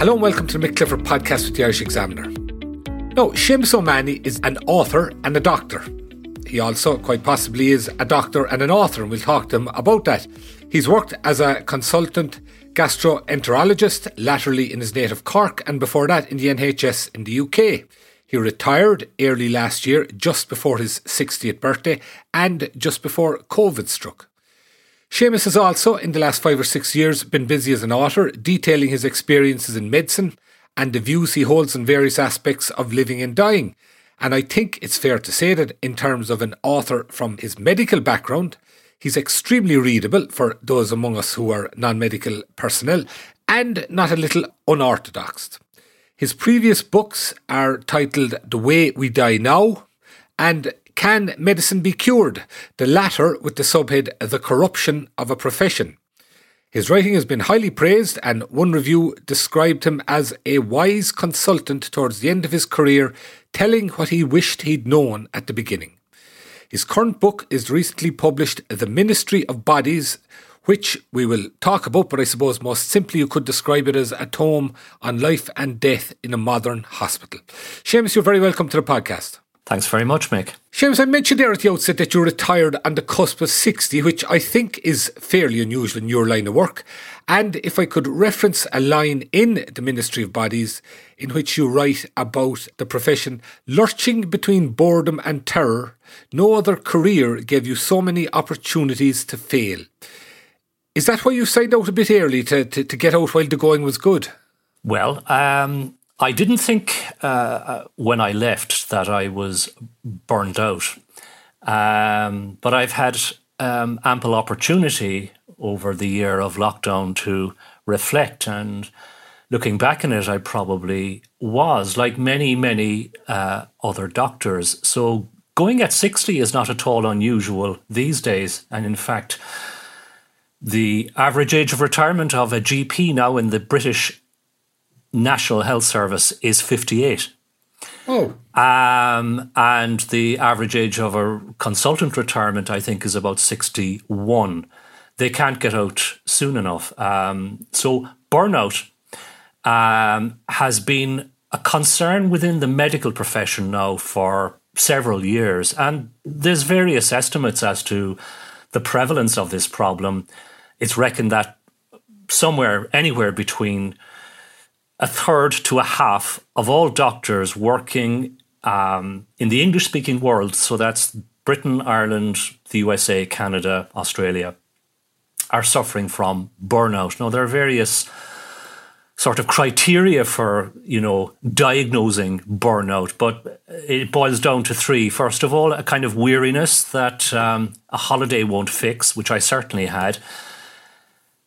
Hello and welcome to the Mick Clifford podcast with the Irish Examiner. Now, Seamus O'Mahony is an author and a doctor. He also, quite possibly, is a doctor and an author, and we'll talk to him about that. He's worked as a consultant gastroenterologist, latterly in his native Cork, and before that in the NHS in the UK. He retired early last year, just before his 60th birthday, and just before COVID struck. Seamus has also, in the last five or six years, been busy as an author, detailing his experiences in medicine and the views he holds on various aspects of living and dying. And I think it's fair to say that, in terms of an author from his medical background, he's extremely readable for those among us who are non medical personnel and not a little unorthodox. His previous books are titled The Way We Die Now and can medicine be cured? The latter with the subhead The Corruption of a Profession. His writing has been highly praised, and one review described him as a wise consultant towards the end of his career, telling what he wished he'd known at the beginning. His current book is recently published, The Ministry of Bodies, which we will talk about, but I suppose most simply you could describe it as a tome on life and death in a modern hospital. Seamus, you're very welcome to the podcast. Thanks very much, Mick. Seamus, I mentioned there at the outset that you retired on the cusp of 60, which I think is fairly unusual in your line of work. And if I could reference a line in the Ministry of Bodies in which you write about the profession lurching between boredom and terror, no other career gave you so many opportunities to fail. Is that why you signed out a bit early to, to, to get out while the going was good? Well, um, I didn't think uh, uh, when I left that I was burned out, um, but I've had um, ample opportunity over the year of lockdown to reflect. And looking back on it, I probably was, like many, many uh, other doctors. So going at 60 is not at all unusual these days. And in fact, the average age of retirement of a GP now in the British National Health Service is 58. Oh. Um, and the average age of a consultant retirement, I think, is about 61. They can't get out soon enough. Um, so, burnout um, has been a concern within the medical profession now for several years. And there's various estimates as to the prevalence of this problem. It's reckoned that somewhere, anywhere between a third to a half of all doctors working um, in the English speaking world, so that's Britain, Ireland, the USA, Canada, Australia, are suffering from burnout. Now, there are various sort of criteria for, you know, diagnosing burnout, but it boils down to three. First of all, a kind of weariness that um, a holiday won't fix, which I certainly had.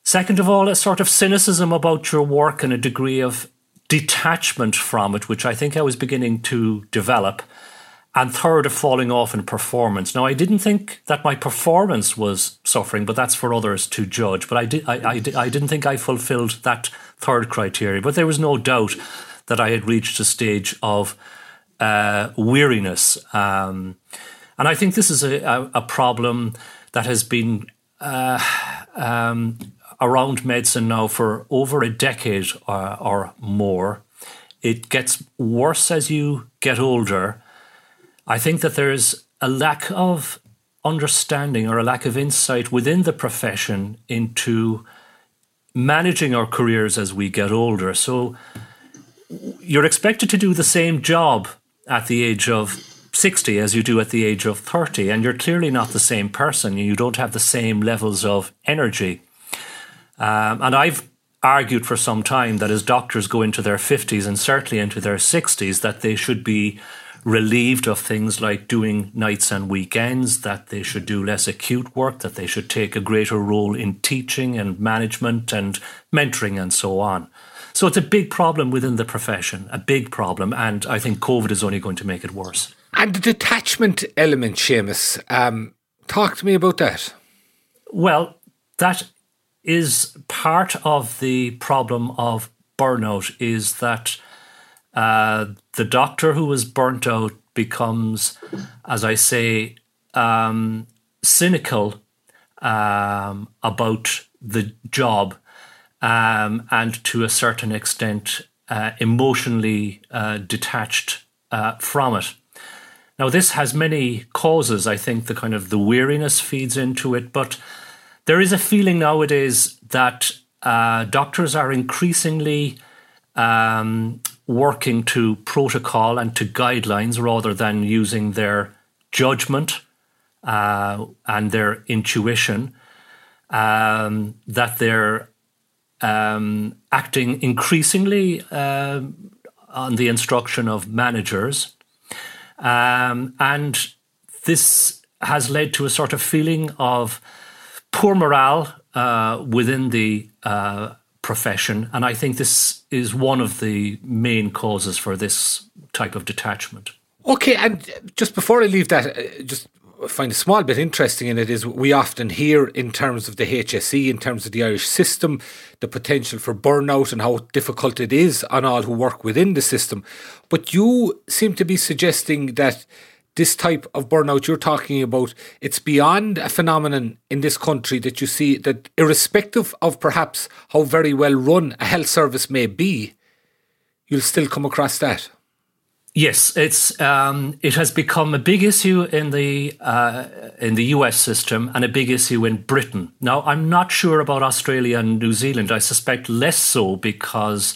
Second of all, a sort of cynicism about your work and a degree of detachment from it, which I think I was beginning to develop. And third, a falling off in performance. Now, I didn't think that my performance was suffering, but that's for others to judge. But I, did, I, I, I didn't think I fulfilled that third criteria. But there was no doubt that I had reached a stage of uh, weariness. Um, and I think this is a, a, a problem that has been uh, um, around medicine now for over a decade or, or more. It gets worse as you get older. I think that there's a lack of understanding or a lack of insight within the profession into managing our careers as we get older. So you're expected to do the same job at the age of 60 as you do at the age of 30, and you're clearly not the same person. You don't have the same levels of energy. Um, and I've argued for some time that as doctors go into their 50s and certainly into their 60s, that they should be relieved of things like doing nights and weekends, that they should do less acute work, that they should take a greater role in teaching and management and mentoring and so on. So it's a big problem within the profession, a big problem, and I think COVID is only going to make it worse. And the detachment element, Seamus, um, talk to me about that. Well, that is part of the problem of burnout is that uh, the doctor who is burnt out becomes, as I say, um, cynical um, about the job um, and to a certain extent uh, emotionally uh, detached uh, from it. Now, this has many causes. I think the kind of the weariness feeds into it, but there is a feeling nowadays that uh, doctors are increasingly um, working to protocol and to guidelines rather than using their judgment uh, and their intuition. Um, that they're um, acting increasingly uh, on the instruction of managers. Um, and this has led to a sort of feeling of poor morale uh, within the uh, profession. And I think this is one of the main causes for this type of detachment. Okay, and just before I leave that, uh, just find a small bit interesting in it is we often hear in terms of the HSE, in terms of the Irish system, the potential for burnout and how difficult it is on all who work within the system. But you seem to be suggesting that this type of burnout you're talking about, it's beyond a phenomenon in this country that you see that irrespective of perhaps how very well run a health service may be, you'll still come across that. Yes, it's um, it has become a big issue in the uh, in the US system and a big issue in Britain. Now, I'm not sure about Australia and New Zealand. I suspect less so because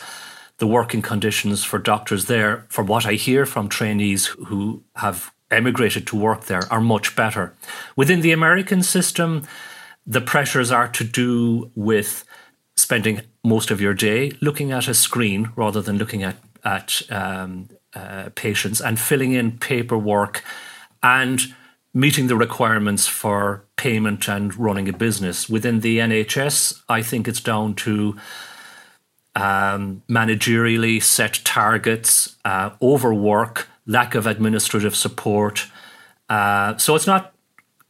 the working conditions for doctors there, from what I hear from trainees who have emigrated to work there are much better. Within the American system, the pressures are to do with spending most of your day looking at a screen rather than looking at at um, uh, patients and filling in paperwork and meeting the requirements for payment and running a business. Within the NHS, I think it's down to um, managerially set targets, uh, overwork, lack of administrative support. Uh, so it's not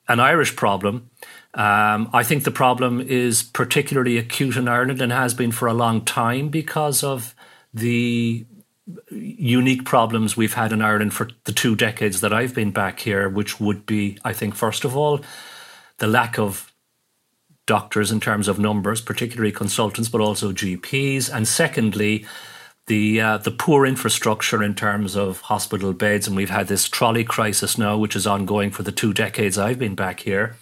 an Irish problem. Um, I think the problem is particularly acute in Ireland and has been for a long time because of the unique problems we've had in Ireland for the two decades that I've been back here, which would be, I think, first of all, the lack of doctors in terms of numbers, particularly consultants, but also GPs, and secondly, the uh, the poor infrastructure in terms of hospital beds, and we've had this trolley crisis now, which is ongoing for the two decades I've been back here.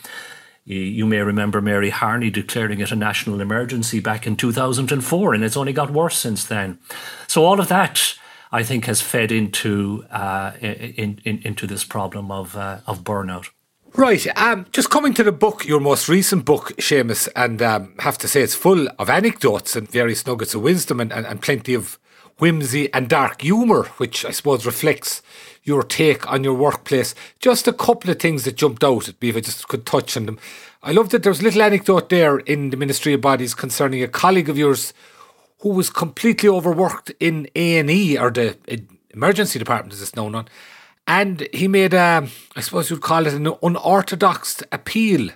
You, may remember Mary Harney declaring it a national emergency back in 2004, and it's only got worse since then. So all of that, I think, has fed into uh, in, in, into this problem of uh, of burnout. Right. Um, just coming to the book, your most recent book, Seamus, and um, have to say it's full of anecdotes and various nuggets of wisdom and, and, and plenty of whimsy and dark humour, which I suppose reflects your take on your workplace. Just a couple of things that jumped out at me if I just could touch on them. I love that there's a little anecdote there in the Ministry of Bodies concerning a colleague of yours who was completely overworked in A&E or the emergency department as it's known on. And he made, a, I suppose you'd call it an unorthodox appeal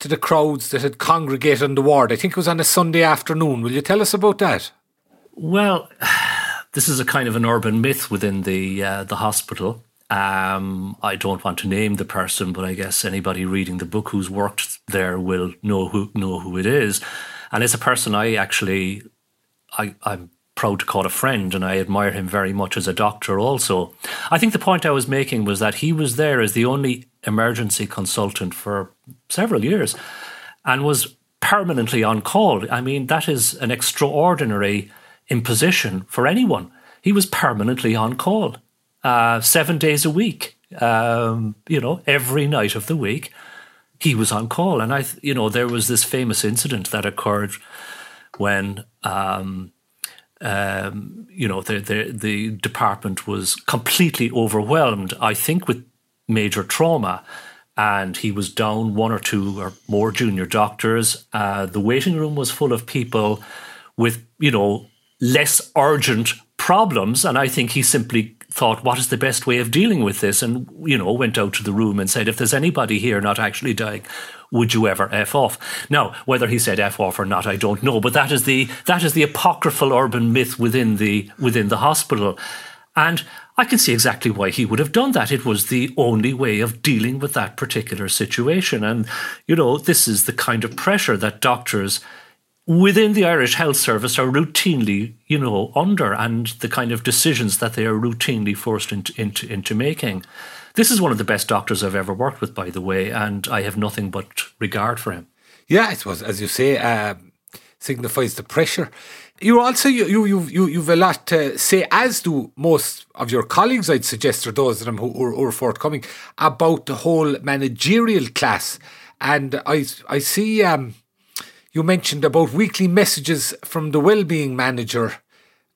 to the crowds that had congregated on the ward. I think it was on a Sunday afternoon. Will you tell us about that? Well, this is a kind of an urban myth within the uh, the hospital. Um, I don't want to name the person, but I guess anybody reading the book who's worked there will know who know who it is. And it's a person I actually I, I'm proud to call a friend, and I admire him very much as a doctor. Also, I think the point I was making was that he was there as the only emergency consultant for several years, and was permanently on call. I mean, that is an extraordinary imposition for anyone. He was permanently on call, uh, seven days a week. Um, you know, every night of the week, he was on call. And I, you know, there was this famous incident that occurred when um, um, you know, the, the the department was completely overwhelmed. I think with major trauma, and he was down one or two or more junior doctors. Uh, the waiting room was full of people with, you know, less urgent problems, and I think he simply thought, what is the best way of dealing with this? And, you know, went out to the room and said, if there's anybody here not actually dying, would you ever F off? Now, whether he said F off or not, I don't know, but that is the, that is the apocryphal urban myth within the, within the hospital. And I can see exactly why he would have done that. It was the only way of dealing with that particular situation. And, you know, this is the kind of pressure that doctors within the Irish Health Service are routinely, you know, under and the kind of decisions that they are routinely forced into, into, into making. This is one of the best doctors I've ever worked with, by the way, and I have nothing but regard for him. Yeah, it was, as you say, um, signifies the pressure. You also you you you you've a lot to say, as do most of your colleagues. I'd suggest, or those of them who, who are forthcoming, about the whole managerial class. And I I see um, you mentioned about weekly messages from the well-being manager.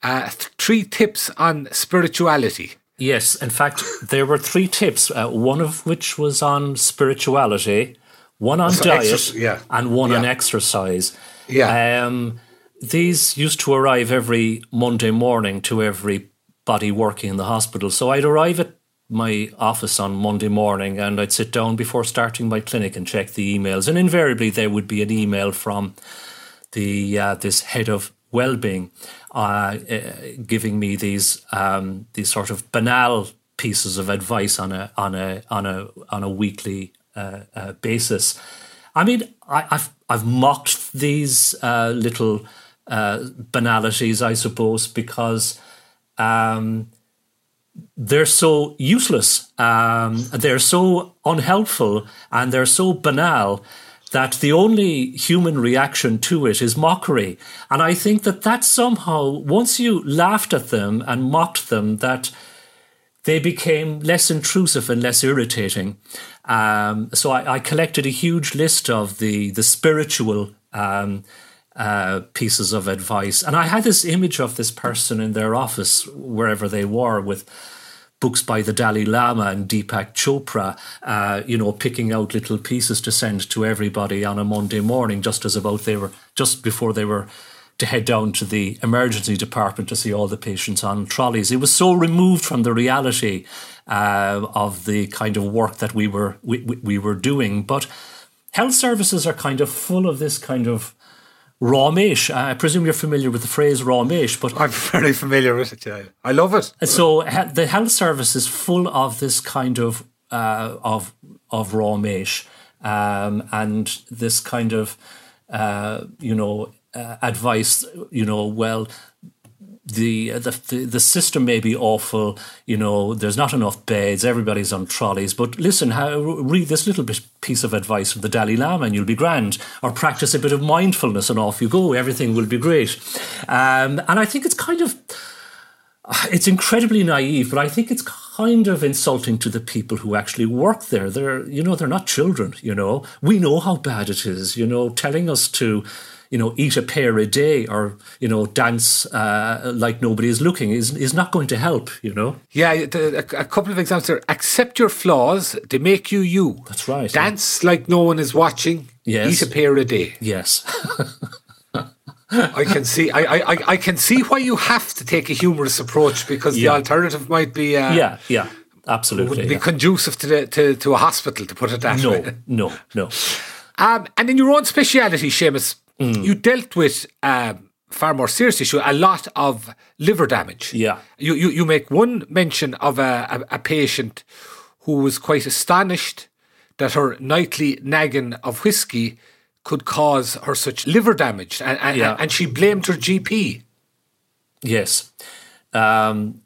Uh, th- three tips on spirituality. Yes, in fact, there were three tips. Uh, one of which was on spirituality, one on so diet, exercise, yeah. and one yeah. on exercise. Yeah. Um, these used to arrive every Monday morning to everybody working in the hospital. So I'd arrive at my office on Monday morning and I'd sit down before starting my clinic and check the emails. And invariably, there would be an email from the uh, this head of well-being uh, uh, giving me these um, these sort of banal pieces of advice on a on a on a on a weekly uh, uh, basis. I mean, I, have I've mocked these uh, little banalities, I suppose, because. Um, they're so useless, um, they're so unhelpful, and they're so banal that the only human reaction to it is mockery. And I think that that somehow, once you laughed at them and mocked them, that they became less intrusive and less irritating. Um, so I, I, collected a huge list of the the spiritual um, uh, pieces of advice. And I had this image of this person in their office, wherever they were, with books by the Dalai Lama and Deepak Chopra, uh, you know, picking out little pieces to send to everybody on a Monday morning, just as about they were just before they were to head down to the emergency department to see all the patients on trolleys. It was so removed from the reality uh, of the kind of work that we were we, we were doing, but. Health services are kind of full of this kind of raw meat. I presume you're familiar with the phrase raw meat, but I'm very familiar with it. Yeah. I love it. So the health service is full of this kind of uh, of of raw meat um, and this kind of uh, you know uh, advice. You know, well, the, the the system may be awful. You know, there's not enough beds. Everybody's on trolleys. But listen, how, read this little bit piece of advice from the Dalai Lama, and you'll be grand. Or practice a bit of mindfulness, and off you go. Everything will be great. Um, and I think it's kind of it's incredibly naive, but I think it's kind of insulting to the people who actually work there. They're you know they're not children. You know, we know how bad it is. You know, telling us to you know, eat a pear a day or, you know, dance uh, like nobody is looking is, is not going to help, you know? Yeah, a, a, couple of examples there. Accept your flaws, they make you you. That's right. Dance yeah. like no one is watching, yes. eat a pear a day. Yes. I can see. I, I, I can see why you have to take a humorous approach because yeah. the alternative might be. Uh, yeah, yeah, absolutely. Would be yeah. conducive to the to, to a hospital, to put it that no, way. No, no, um, and in your own speciality, Seamus, Mm. You dealt with um, far more serious issue, a lot of liver damage. Yeah. You you, you make one mention of a, a, a patient who was quite astonished that her nightly nagging of whiskey could cause her such liver damage, and, and, yeah. and she blamed her GP. Yes. Um,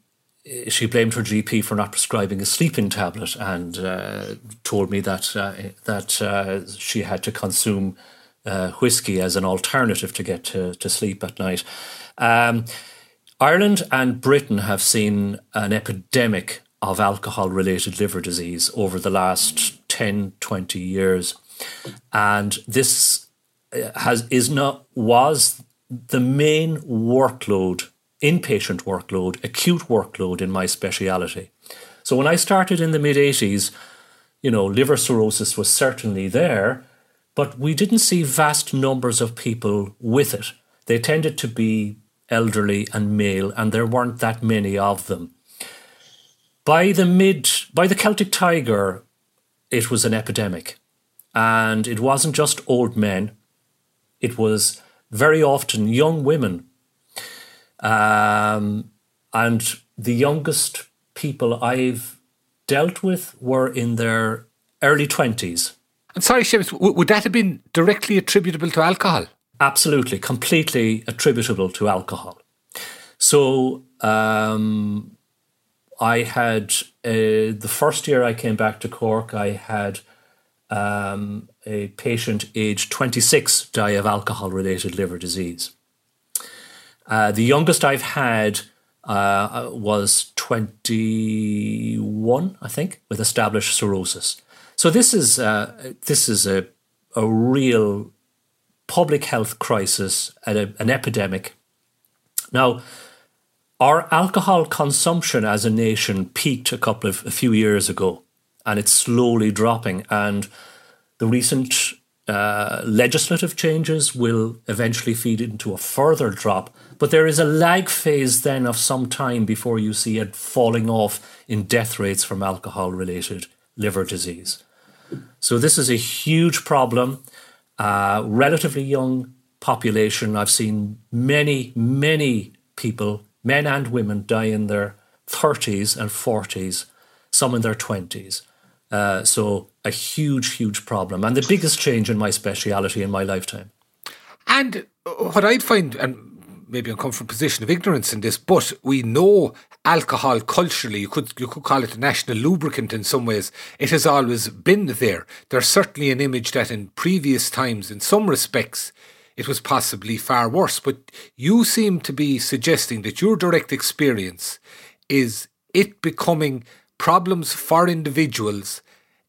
she blamed her GP for not prescribing a sleeping tablet and uh, told me that uh, that uh, she had to consume uh, whiskey as an alternative to get to, to sleep at night. Um, Ireland and Britain have seen an epidemic of alcohol related liver disease over the last 10, 20 years. And this uh, has is not was the main workload inpatient workload, acute workload in my speciality. So when I started in the mid 80s, you know, liver cirrhosis was certainly there, but we didn't see vast numbers of people with it. They tended to be elderly and male, and there weren't that many of them. By the mid, by the Celtic Tiger, it was an epidemic. And it wasn't just old men, it was very often young women. Um, and the youngest people I've dealt with were in their early 20s. And sorry, Seamus, would that have been directly attributable to alcohol? Absolutely, completely attributable to alcohol. So um, I had uh, the first year I came back to Cork, I had um, a patient aged 26 die of alcohol related liver disease. Uh, the youngest I've had uh, was 21, I think, with established cirrhosis. So this is uh, this is a a real public health crisis and a, an epidemic. Now, our alcohol consumption as a nation peaked a couple of a few years ago, and it's slowly dropping. And the recent uh, legislative changes will eventually feed into a further drop. But there is a lag phase then of some time before you see it falling off in death rates from alcohol related liver disease. So, this is a huge problem. Uh, relatively young population. I've seen many, many people, men and women, die in their 30s and 40s, some in their 20s. Uh, so a huge, huge problem, and the biggest change in my speciality in my lifetime. And what I'd find, and maybe a position of ignorance in this, but we know alcohol culturally, you could you could call it a national lubricant in some ways. It has always been there. There's certainly an image that in previous times, in some respects, it was possibly far worse. But you seem to be suggesting that your direct experience is it becoming problems for individuals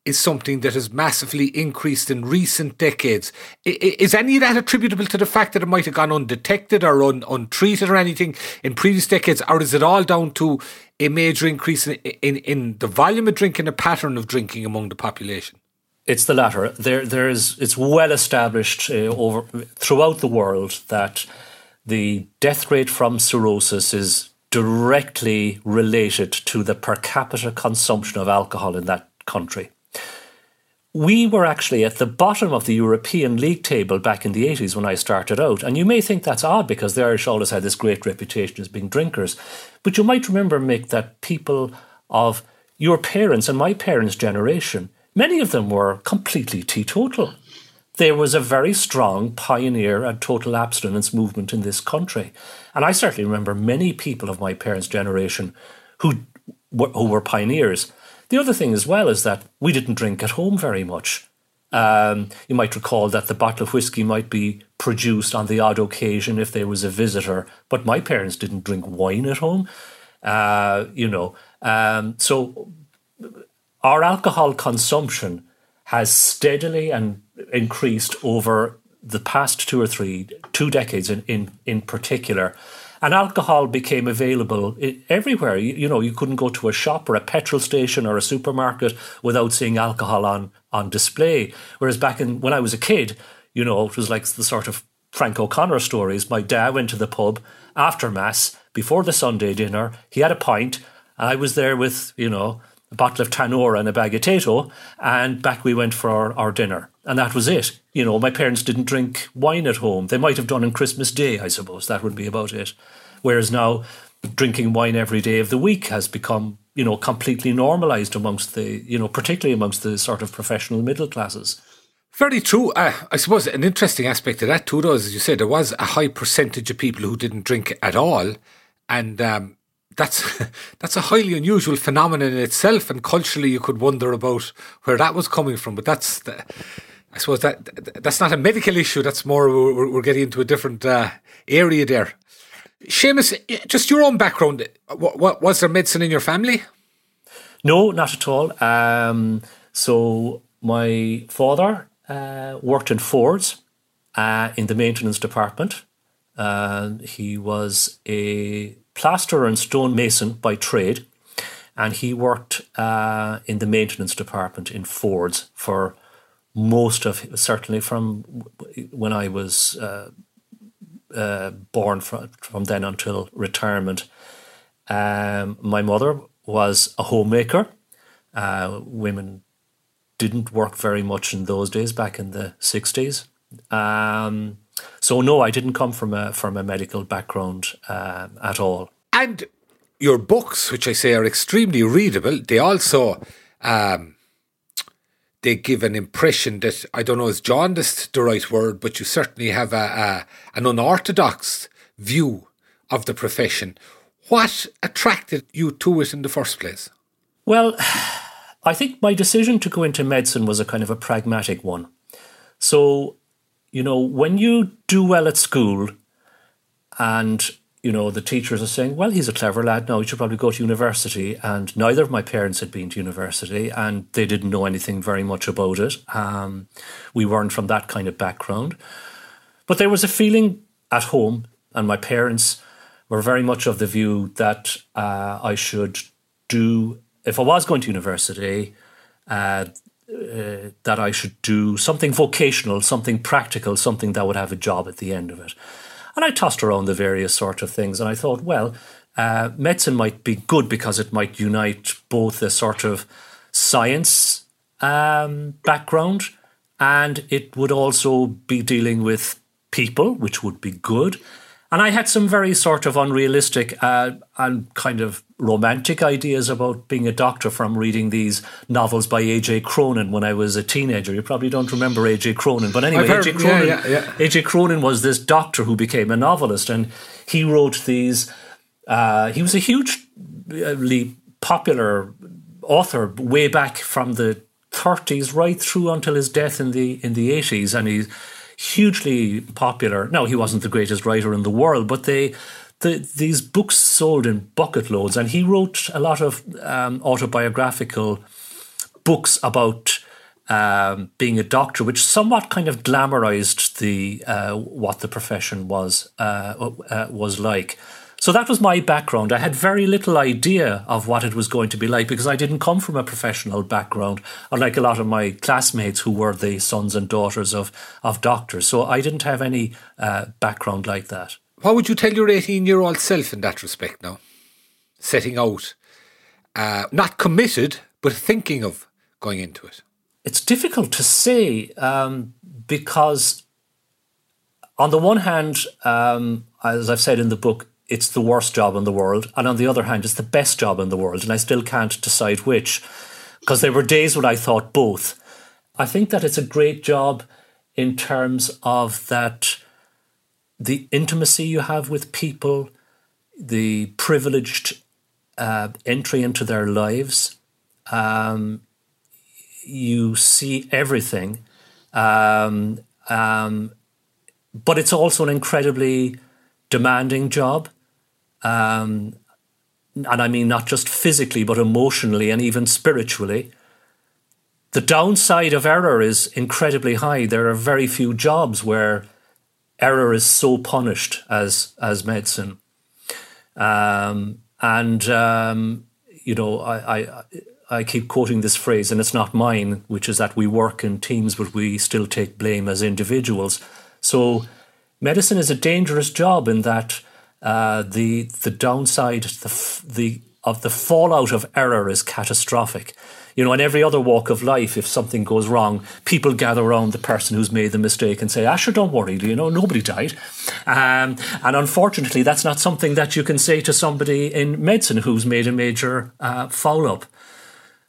is something that has massively increased in recent decades. Is any of that attributable to the fact that it might have gone undetected or un, untreated or anything in previous decades, or is it all down to a major increase in, in, in the volume of drinking, a pattern of drinking among the population? It's the latter. There, there is. It's well established uh, over throughout the world that the death rate from cirrhosis is directly related to the per capita consumption of alcohol in that country we were actually at the bottom of the European league table back in the 80s when I started out. And you may think that's odd because the Irish always had this great reputation as being drinkers. But you might remember, Mick, that people of your parents and my parents' generation, many of them were completely teetotal. There was a very strong pioneer and total abstinence movement in this country. And I certainly remember many people of my parents' generation who, who were pioneers the other thing as well is that we didn't drink at home very much. Um, you might recall that the bottle of whiskey might be produced on the odd occasion if there was a visitor, but my parents didn't drink wine at home. Uh, you know, um, so our alcohol consumption has steadily and increased over the past two or three, two decades in, in, in particular and alcohol became available everywhere. You, you, know, you couldn't go to a shop or a petrol station or a supermarket without seeing alcohol on on display. Whereas back in when I was a kid, you know, it was like the sort of Frank O'Connor stories. My dad went to the pub after mass before the Sunday dinner. He had a pint. I was there with you know a bottle of Tanora and a bag of Tayto, and back we went for our, our dinner and that was it. You know, my parents didn't drink wine at home. They might have done on Christmas Day, I suppose. That would be about it. Whereas now, drinking wine every day of the week has become, you know, completely normalized amongst the, you know, particularly amongst the sort of professional middle classes. Very true. Uh, I suppose an interesting aspect of that too, though, as you said, there was a high percentage of people who didn't drink at all, and um, that's that's a highly unusual phenomenon in itself. And culturally, you could wonder about where that was coming from. But that's the, I suppose that that's not a medical issue. That's more we're, we're getting into a different uh, area there. Seamus, just your own background. What, what, was there medicine in your family? No, not at all. Um, so my father uh, worked in Ford's uh, in the maintenance department. Uh, he was a plasterer and stonemason by trade, and he worked uh, in the maintenance department in Fords for most of certainly from when I was uh, uh, born from, from then until retirement. Um, my mother was a homemaker. Uh, women didn't work very much in those days, back in the sixties. Um, so no, I didn't come from a from a medical background uh, at all. And your books, which I say are extremely readable, they also um, they give an impression that I don't know is jaundiced the right word, but you certainly have a, a an unorthodox view of the profession. What attracted you to it in the first place? Well, I think my decision to go into medicine was a kind of a pragmatic one. So, you know, when you do well at school and you know, the teachers are saying, well, he's a clever lad now, he should probably go to university. And neither of my parents had been to university and they didn't know anything very much about it. Um, we weren't from that kind of background. But there was a feeling at home, and my parents were very much of the view that uh, I should do, if I was going to university, uh, uh, that I should do something vocational, something practical, something that would have a job at the end of it. And I tossed around the various sort of things, and I thought, well, uh, medicine might be good because it might unite both a sort of science um, background and it would also be dealing with people, which would be good. And I had some very sort of unrealistic uh, and kind of romantic ideas about being a doctor from reading these novels by A.J. Cronin when I was a teenager. You probably don't remember A.J. Cronin, but anyway, A.J. Cronin, yeah, yeah, yeah. A.J. Cronin was this doctor who became a novelist, and he wrote these. Uh, he was a hugely popular author way back from the 30s right through until his death in the in the 80s, and he hugely popular. Now, he wasn't the greatest writer in the world, but they, the, these books sold in bucket loads, and he wrote a lot of um, autobiographical books about um, being a doctor, which somewhat kind of glamorized the uh, what the profession was uh, uh, was like. So that was my background. I had very little idea of what it was going to be like because I didn't come from a professional background, unlike a lot of my classmates who were the sons and daughters of, of doctors. So I didn't have any uh, background like that. What would you tell your 18 year old self in that respect now? Setting out, uh, not committed, but thinking of going into it? It's difficult to say um, because, on the one hand, um, as I've said in the book, it's the worst job in the world. And on the other hand, it's the best job in the world. And I still can't decide which, because there were days when I thought both. I think that it's a great job in terms of that the intimacy you have with people, the privileged uh, entry into their lives. Um, you see everything. Um, um, but it's also an incredibly demanding job. Um, and I mean not just physically, but emotionally and even spiritually. The downside of error is incredibly high. There are very few jobs where error is so punished as as medicine. Um, and um, you know, I, I I keep quoting this phrase, and it's not mine, which is that we work in teams, but we still take blame as individuals. So, medicine is a dangerous job in that uh, the the downside the, the of the fallout of error is catastrophic. You know, in every other walk of life, if something goes wrong, people gather around the person who's made the mistake and say, Asher, don't worry, you know, nobody died. Um, and unfortunately, that's not something that you can say to somebody in medicine who's made a major uh, foul up.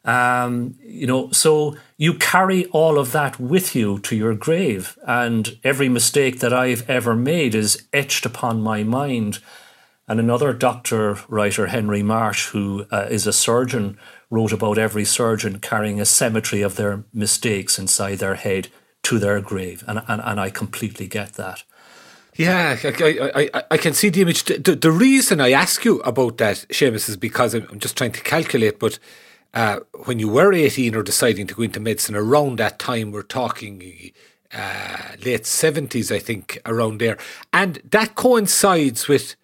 Um, you know, so you carry all of that with you to your grave, and every mistake that I've ever made is etched upon my mind. And another doctor writer, Henry Marsh, who uh, is a surgeon, wrote about every surgeon carrying a cemetery of their mistakes inside their head to their grave, and and, and I completely get that. Yeah, I, I, I can see the image. The, the reason I ask you about that, Seamus, is because I'm just trying to calculate, but uh, when you were 18 or deciding to go into medicine, around that time, we're talking uh, late 70s, I think, around there. And that coincides with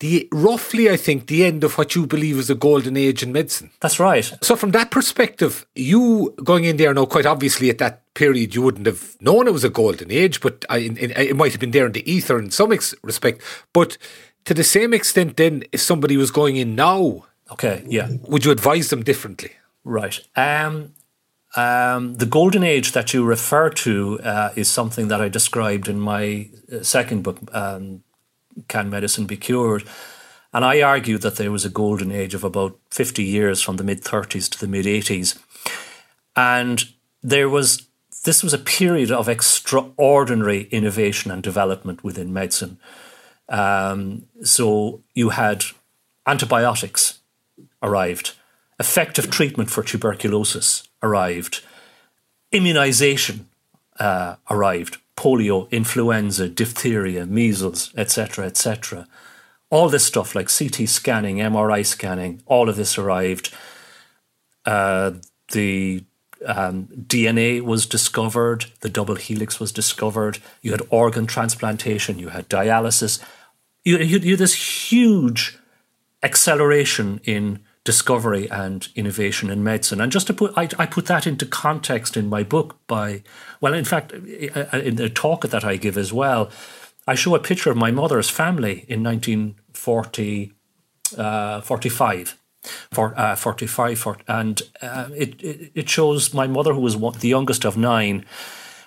the roughly, I think, the end of what you believe is a golden age in medicine. That's right. So, from that perspective, you going in there now, quite obviously at that period, you wouldn't have known it was a golden age, but I, in, in, it might have been there in the ether in some ex- respect. But to the same extent, then, if somebody was going in now, okay, yeah, would you advise them differently? Right. Um, um, the golden age that you refer to uh, is something that I described in my uh, second book, um, Can Medicine Be Cured? And I argued that there was a golden age of about 50 years from the mid 30s to the mid 80s. And there was this was a period of extraordinary innovation and development within medicine. Um, so you had antibiotics arrived, effective treatment for tuberculosis arrived, immunization uh, arrived, polio, influenza, diphtheria, measles, etc., etc. All this stuff like CT scanning, MRI scanning, all of this arrived. Uh, the um, DNA was discovered, the double helix was discovered. You had organ transplantation, you had dialysis. You, you, you had this huge acceleration in discovery and innovation in medicine. And just to put, I, I, put that into context in my book by, well, in fact, in the talk that I give as well, I show a picture of my mother's family in 1940, uh, 45. For, uh, 45 for, and uh, it, it, shows my mother who was the youngest of nine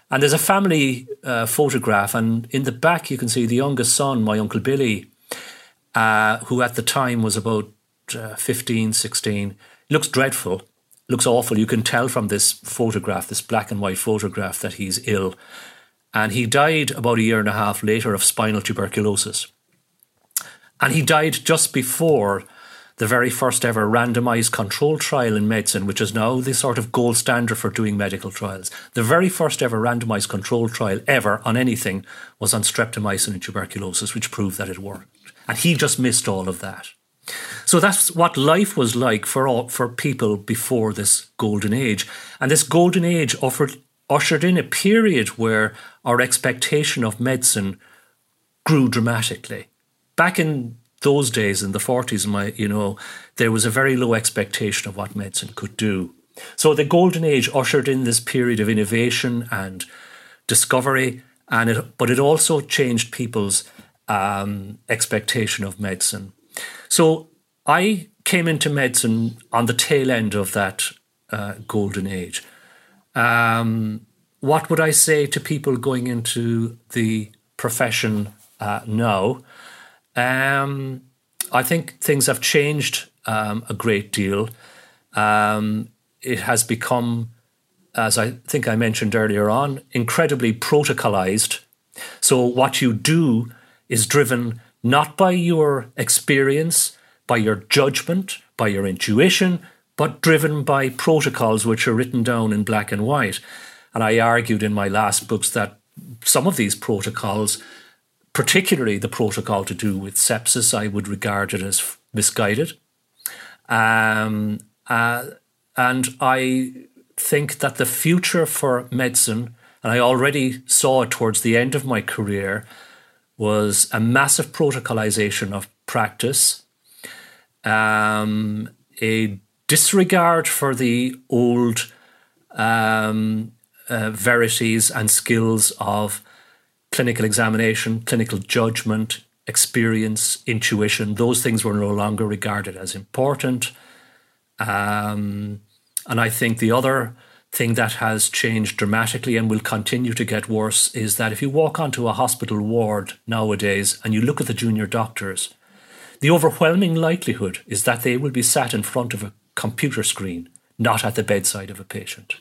and there's a family uh, photograph and in the back you can see the youngest son my uncle billy uh, who at the time was about uh, 15, 16. Looks dreadful, looks awful. You can tell from this photograph, this black and white photograph, that he's ill. And he died about a year and a half later of spinal tuberculosis. And he died just before the very first ever randomized control trial in medicine, which is now the sort of gold standard for doing medical trials. The very first ever randomized control trial ever on anything was on streptomycin and tuberculosis, which proved that it worked. And he just missed all of that. So that's what life was like for all, for people before this golden age. And this golden age offered, ushered in a period where our expectation of medicine grew dramatically. Back in those days, in the 40s, my, you know, there was a very low expectation of what medicine could do. So the golden age ushered in this period of innovation and discovery, and it, but it also changed people's um, expectation of medicine. So I came into medicine on the tail end of that uh, golden age. Um, what would I say to people going into the profession uh, now? Um, I think things have changed um, a great deal. Um, it has become, as I think I mentioned earlier on, incredibly protocolized. So what you do is driven not by your experience, by your judgment, by your intuition, but driven by protocols which are written down in black and white. And I argued in my last books that some of these protocols, particularly the protocol to do with sepsis, I would regard it as misguided. Um, uh, and I think that the future for medicine, and I already saw it towards the end of my career, was a massive protocolization of practice, um, a disregard for the old um, uh, verities and skills of clinical examination, clinical judgment, experience, intuition. Those things were no longer regarded as important. Um, and I think the other thing that has changed dramatically and will continue to get worse is that if you walk onto a hospital ward nowadays and you look at the junior doctors, the overwhelming likelihood is that they will be sat in front of a computer screen, not at the bedside of a patient.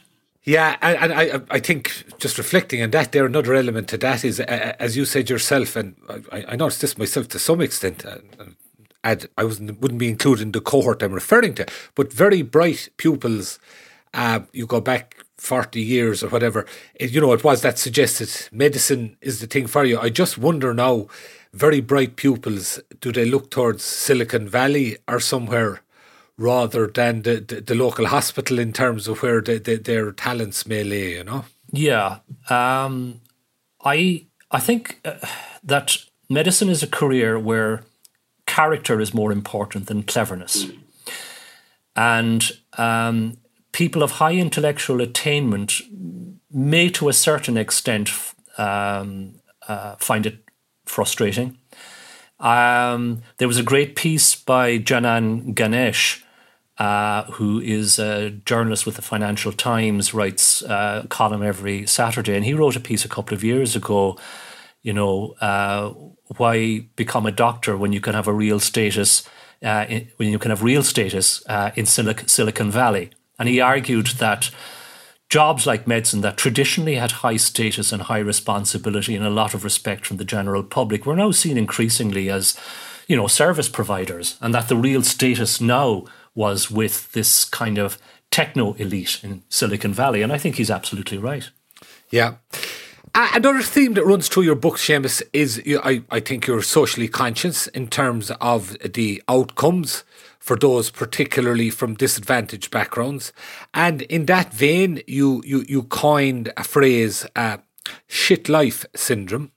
Yeah, and, I, I think just reflecting on that, there another element to that is, as you said yourself, and I, I noticed this myself to some extent. Uh, and I wasn't wouldn't be included in the cohort I'm referring to, but very bright pupils uh, you go back 40 years or whatever, it, you know, it was that suggested medicine is the thing for you. I just wonder now, very bright pupils, do they look towards Silicon Valley or somewhere rather than the, the, the local hospital in terms of where the, the, their talents may lay, you know? Yeah. Um, I, I think uh, that medicine is a career where character is more important than cleverness. And um, people of high intellectual attainment may, to a certain extent, um, uh, find it frustrating. Um, there was a great piece by Janan Ganesh, uh, who is a journalist with the Financial Times, writes a column every Saturday, and he wrote a piece a couple of years ago. You know, uh, why become a doctor when you can have a real status, uh, in, when you can have real status uh, in Silic- Silicon Valley? And he argued that jobs like medicine that traditionally had high status and high responsibility and a lot of respect from the general public were now seen increasingly as, you know, service providers, and that the real status now was with this kind of techno elite in Silicon Valley. And I think he's absolutely right. Yeah. Another theme that runs through your book, Seamus, is you, I, I think you're socially conscious in terms of the outcomes for those particularly from disadvantaged backgrounds. And in that vein, you you, you coined a phrase, uh, shit life syndrome,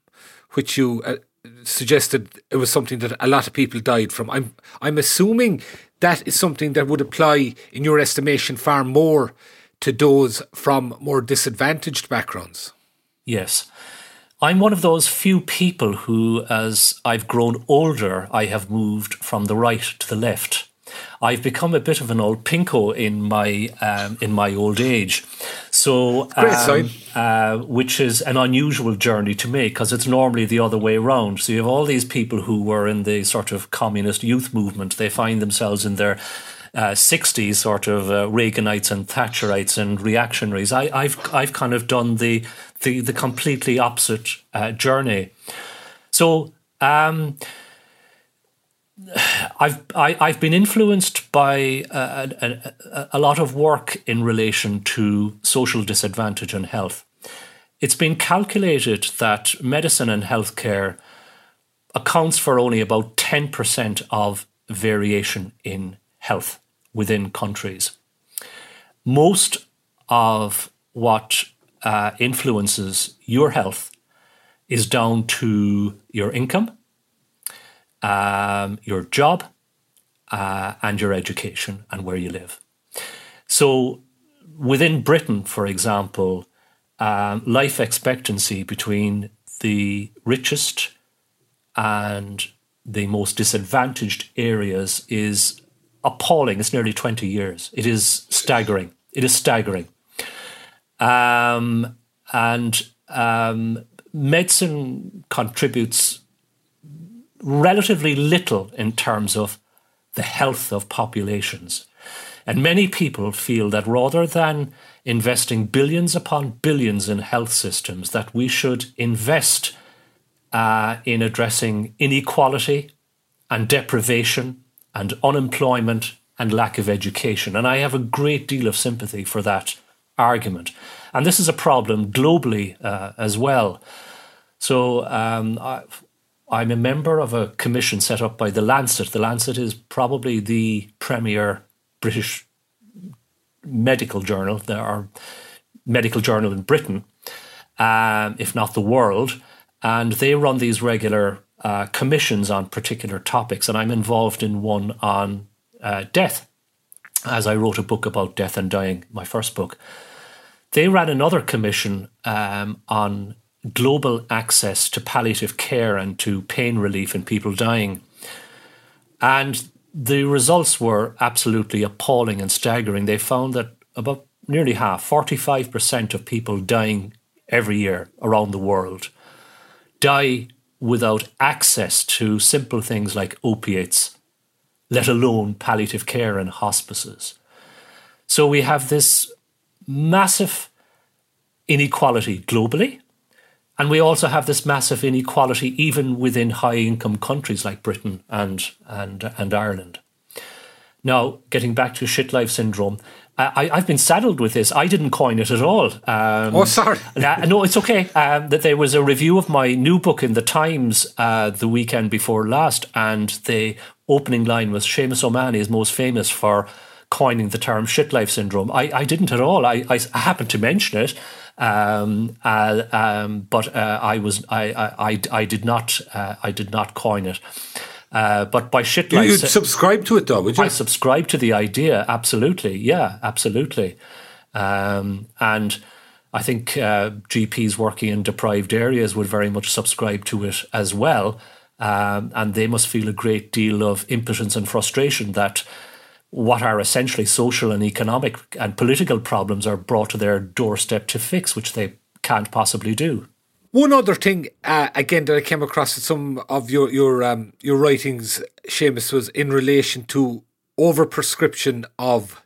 which you uh, suggested it was something that a lot of people died from. I'm I'm assuming that is something that would apply, in your estimation, far more to those from more disadvantaged backgrounds. Yes. I'm one of those few people who, as I've grown older, I have moved from the right to the left. I've become a bit of an old pinko in my um, in my old age. So, um, uh, which is an unusual journey to make because it's normally the other way around. So you have all these people who were in the sort of communist youth movement. They find themselves in their uh, 60s, sort of uh, Reaganites and Thatcherites and reactionaries. I, have I've kind of done the the, the completely opposite uh, journey. So. Um, I've I, have i have been influenced by a, a, a, lot of work in relation to social disadvantage and health. It's been calculated that medicine and healthcare accounts for only about ten percent of variation in health within countries. Most of what uh, influences your health is down to your income um, your job, uh, and your education and where you live. So, within Britain, for example, um, life expectancy between the richest and the most disadvantaged areas is appalling. It's nearly 20 years. It is staggering. It is staggering. Um, and um, medicine contributes relatively little in terms of the health of populations. And many people feel that rather than investing billions upon billions in health systems, that we should invest uh, in addressing inequality and deprivation and unemployment and lack of education. And I have a great deal of sympathy for that argument. And this is a problem globally uh, as well. So um, I, I'm a member of a commission set up by The Lancet. The Lancet is probably the premier British medical journal, there are medical journal in Britain, um, if not the world. And they run these regular uh, commissions on particular topics. And I'm involved in one on uh, death, as I wrote a book about death and dying, my first book. They ran another commission um, on global access to palliative care and to pain relief in people dying. And the results were absolutely appalling and staggering. They found that about nearly half, 45% of people dying every year around the world, die without access to simple things like opiates, let alone palliative care and hospices. So we have this massive inequality globally and we also have this massive inequality even within high income countries like Britain and, and, and Ireland. Now, getting back to shit life syndrome, I, have been saddled with this. I didn't coin it at all. Um, oh, sorry. no, it's okay. Um, that there was a review of my new book in the Times uh, the weekend before last, and the opening line was Seamus O'Mahony is most famous for coining the term shit life syndrome. I, I didn't at all. I, I happened to mention it. Um, uh, um, but uh, I was I, I, I did not uh, I did not coin it. Uh, but by shit You, you'd subscribe to it though, would you? I subscribe to the idea, absolutely. Yeah, absolutely. Um, and I think uh, GPs working in deprived areas would very much subscribe to it as well. Um, and they must feel a great deal of impotence and frustration that what are essentially social and economic and political problems are brought to their doorstep to fix, which they can't possibly do. One other thing, uh, again, that I came across in some of your your um, your writings, Seamus, was in relation to overprescription of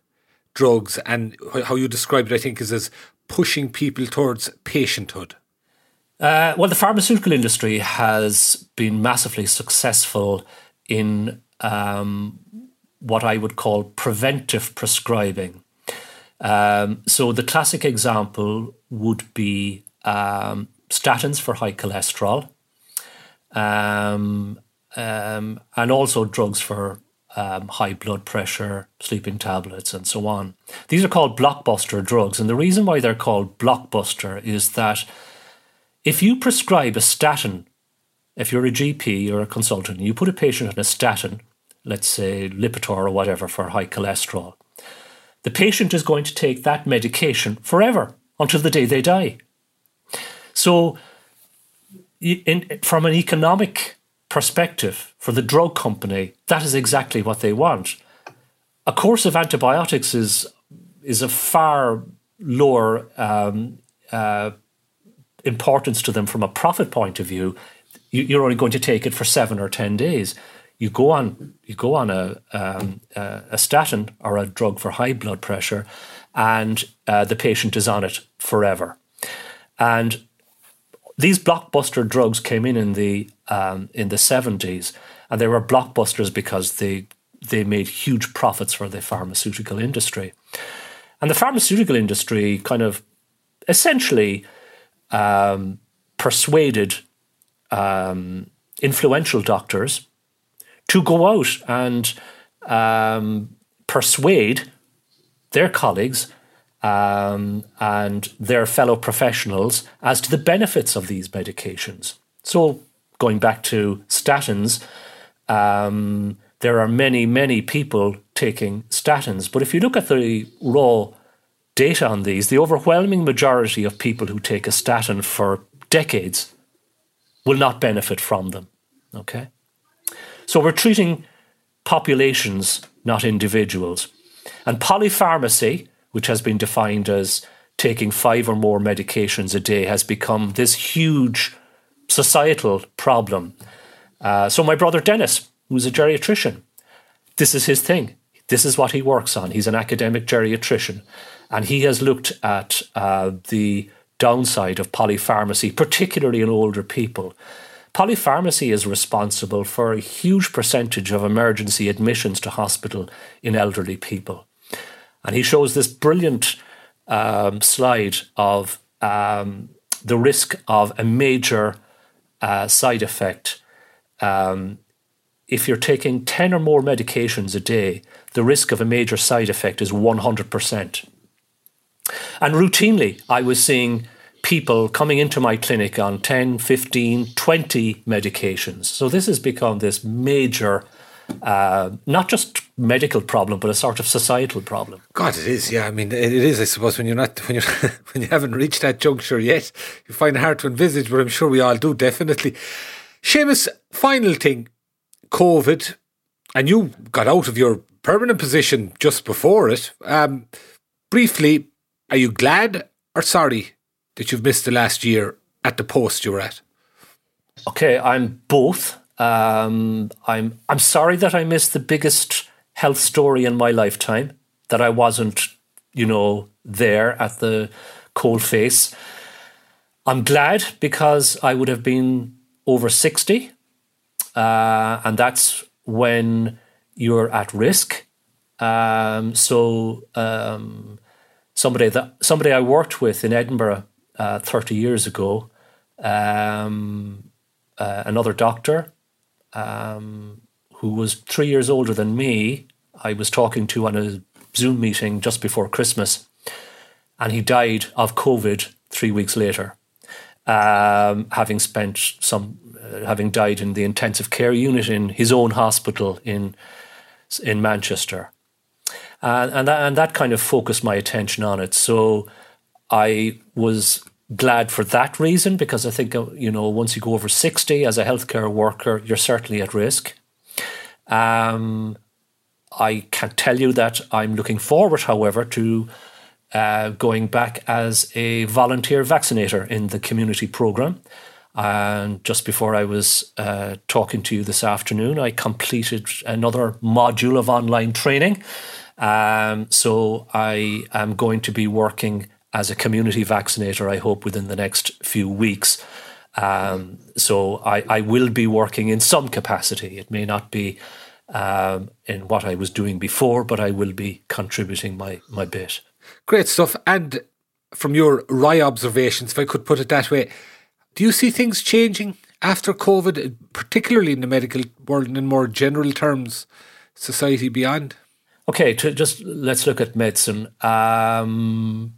drugs and how you describe it. I think is as pushing people towards patienthood. Uh, well, the pharmaceutical industry has been massively successful in um, what I would call preventive prescribing. Um, so the classic example would be um, statins for high cholesterol, um, um, and also drugs for um, high blood pressure, sleeping tablets, and so on. These are called blockbuster drugs, and the reason why they're called blockbuster is that if you prescribe a statin, if you're a GP or a consultant, you put a patient on a statin, let's say Lipitor or whatever for high cholesterol, the patient is going to take that medication forever until the day they die. So, in, from an economic perspective, for the drug company, that is exactly what they want. A course of antibiotics is is a far lower um, uh, importance to them from a profit point of view. You, you're only going to take it for seven or ten days. You go on you go on a um, a statin or a drug for high blood pressure, and uh, the patient is on it forever. And these blockbuster drugs came in in the um, in the seventies, and they were blockbusters because they they made huge profits for the pharmaceutical industry, and the pharmaceutical industry kind of essentially um, persuaded um, influential doctors to go out and um, persuade their colleagues um, and their fellow professionals as to the benefits of these medications. So, going back to statins, um, there are many, many people taking statins. But if you look at the raw data on these, the overwhelming majority of people who take a statin for decades will not benefit from them. Okay? So we're treating populations, not individuals. And polypharmacy, which has been defined as taking five or more medications a day, has become this huge societal problem. Uh, so my brother Dennis, who's a geriatrician, this is his thing. This is what he works on. He's an academic geriatrician. And he has looked at uh, the downside of polypharmacy, particularly in older people. Polypharmacy is responsible for a huge percentage of emergency admissions to hospital in elderly people. And he shows this brilliant um, slide of um, the risk of a major uh, side effect. Um, if you're taking 10 or more medications a day, the risk of a major side effect is 100%. And routinely, I was seeing people coming into my clinic on 10, 15, 20 medications. So this has become this major, uh, not just medical problem, but a sort of societal problem. God, it is. Yeah, I mean, it is. I suppose when you're not when you when you haven't reached that juncture yet, you find it hard to envisage. But I'm sure we all do. Definitely. Seamus, final thing, COVID, and you got out of your permanent position just before it. Um, briefly, are you glad or sorry that you've missed the last year at the post you were at? Okay, I'm both. Um, I'm I'm sorry that I missed the biggest health story in my lifetime. That I wasn't, you know, there at the cold face. I'm glad because I would have been over sixty, uh, and that's when you're at risk. Um, so um, somebody that somebody I worked with in Edinburgh uh, 30 years ago, um, uh, another doctor um, who was three years older than me, I was talking to on a Zoom meeting just before Christmas, and he died of COVID three weeks later. um, having spent some, uh, having died in the intensive care unit in his own hospital in in Manchester, and and that, and that kind of focused my attention on it. So I was glad for that reason because I think uh, you know once you go over sixty as a healthcare worker, you're certainly at risk. Um, I can tell you that I'm looking forward, however, to uh, going back as a volunteer vaccinator in the community program. And just before I was uh, talking to you this afternoon, I completed another module of online training. Um, so I am going to be working as a community vaccinator, I hope, within the next few weeks. Um, so I, I, will be working in some capacity. It may not be um, in what I was doing before, but I will be contributing my, my bit. Great stuff. And from your wry observations, if I could put it that way, do you see things changing after COVID, particularly in the medical world and in more general terms, society beyond? Okay, to just let's look at medicine. Um,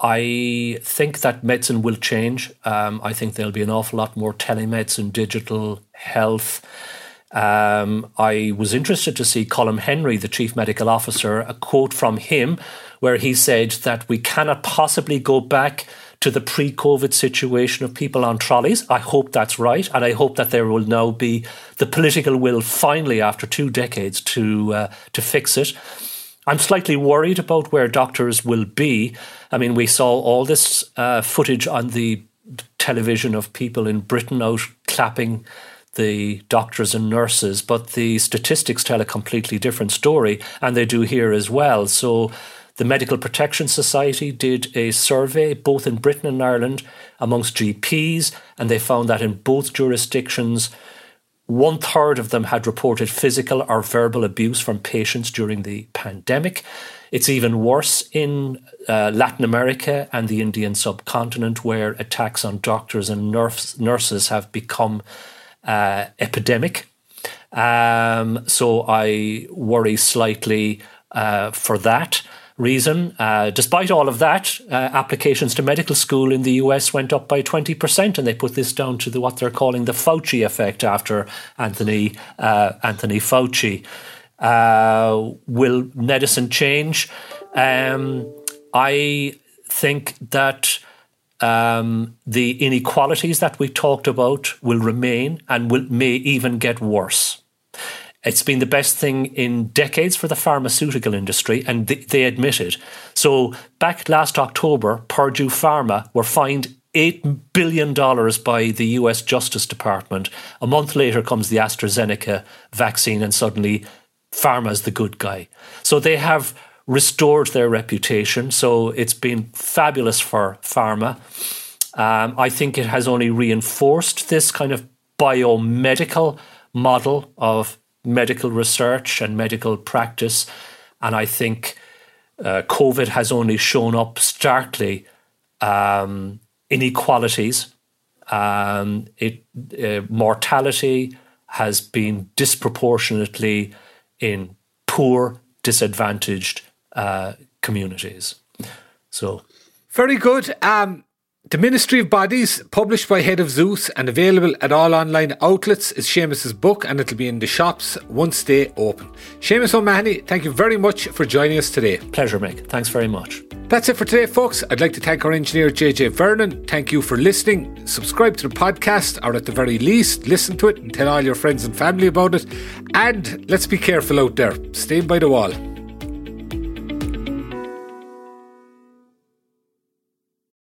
I think that medicine will change. Um, I think there'll be an awful lot more telemedicine, digital health. Um, I was interested to see Colm Henry, the chief medical officer, a quote from him where he said that we cannot possibly go back to the pre COVID situation of people on trolleys. I hope that's right. And I hope that there will now be the political will finally, after two decades, to, uh, to fix it. I'm slightly worried about where doctors will be. I mean, we saw all this uh, footage on the television of people in Britain out clapping the doctors and nurses, but the statistics tell a completely different story, and they do here as well. So, the Medical Protection Society did a survey both in Britain and Ireland amongst GPs, and they found that in both jurisdictions, one third of them had reported physical or verbal abuse from patients during the pandemic. It's even worse in uh, Latin America and the Indian subcontinent, where attacks on doctors and nurse, nurses have become uh, epidemic. Um, so I worry slightly uh, for that reason. Uh, despite all of that, uh, applications to medical school in the US went up by 20%, and they put this down to the, what they're calling the Fauci effect after Anthony, uh, Anthony Fauci. Uh, will medicine change? Um, I think that um, the inequalities that we talked about will remain and will, may even get worse. It's been the best thing in decades for the pharmaceutical industry, and they, they admit it. So, back last October, Purdue Pharma were fined $8 billion by the US Justice Department. A month later comes the AstraZeneca vaccine, and suddenly pharma's the good guy. So, they have restored their reputation. So it's been fabulous for pharma. Um, I think it has only reinforced this kind of biomedical model of medical research and medical practice. And I think uh, COVID has only shown up starkly um, inequalities. Um, it, uh, mortality has been disproportionately in poor, disadvantaged uh, communities. So, very good. Um, the Ministry of Bodies, published by Head of Zeus and available at all online outlets, is Seamus's book and it'll be in the shops once they open. Seamus O'Mahony, thank you very much for joining us today. Pleasure, Mick. Thanks very much. That's it for today, folks. I'd like to thank our engineer, JJ Vernon. Thank you for listening. Subscribe to the podcast, or at the very least, listen to it and tell all your friends and family about it. And let's be careful out there. Stay by the wall.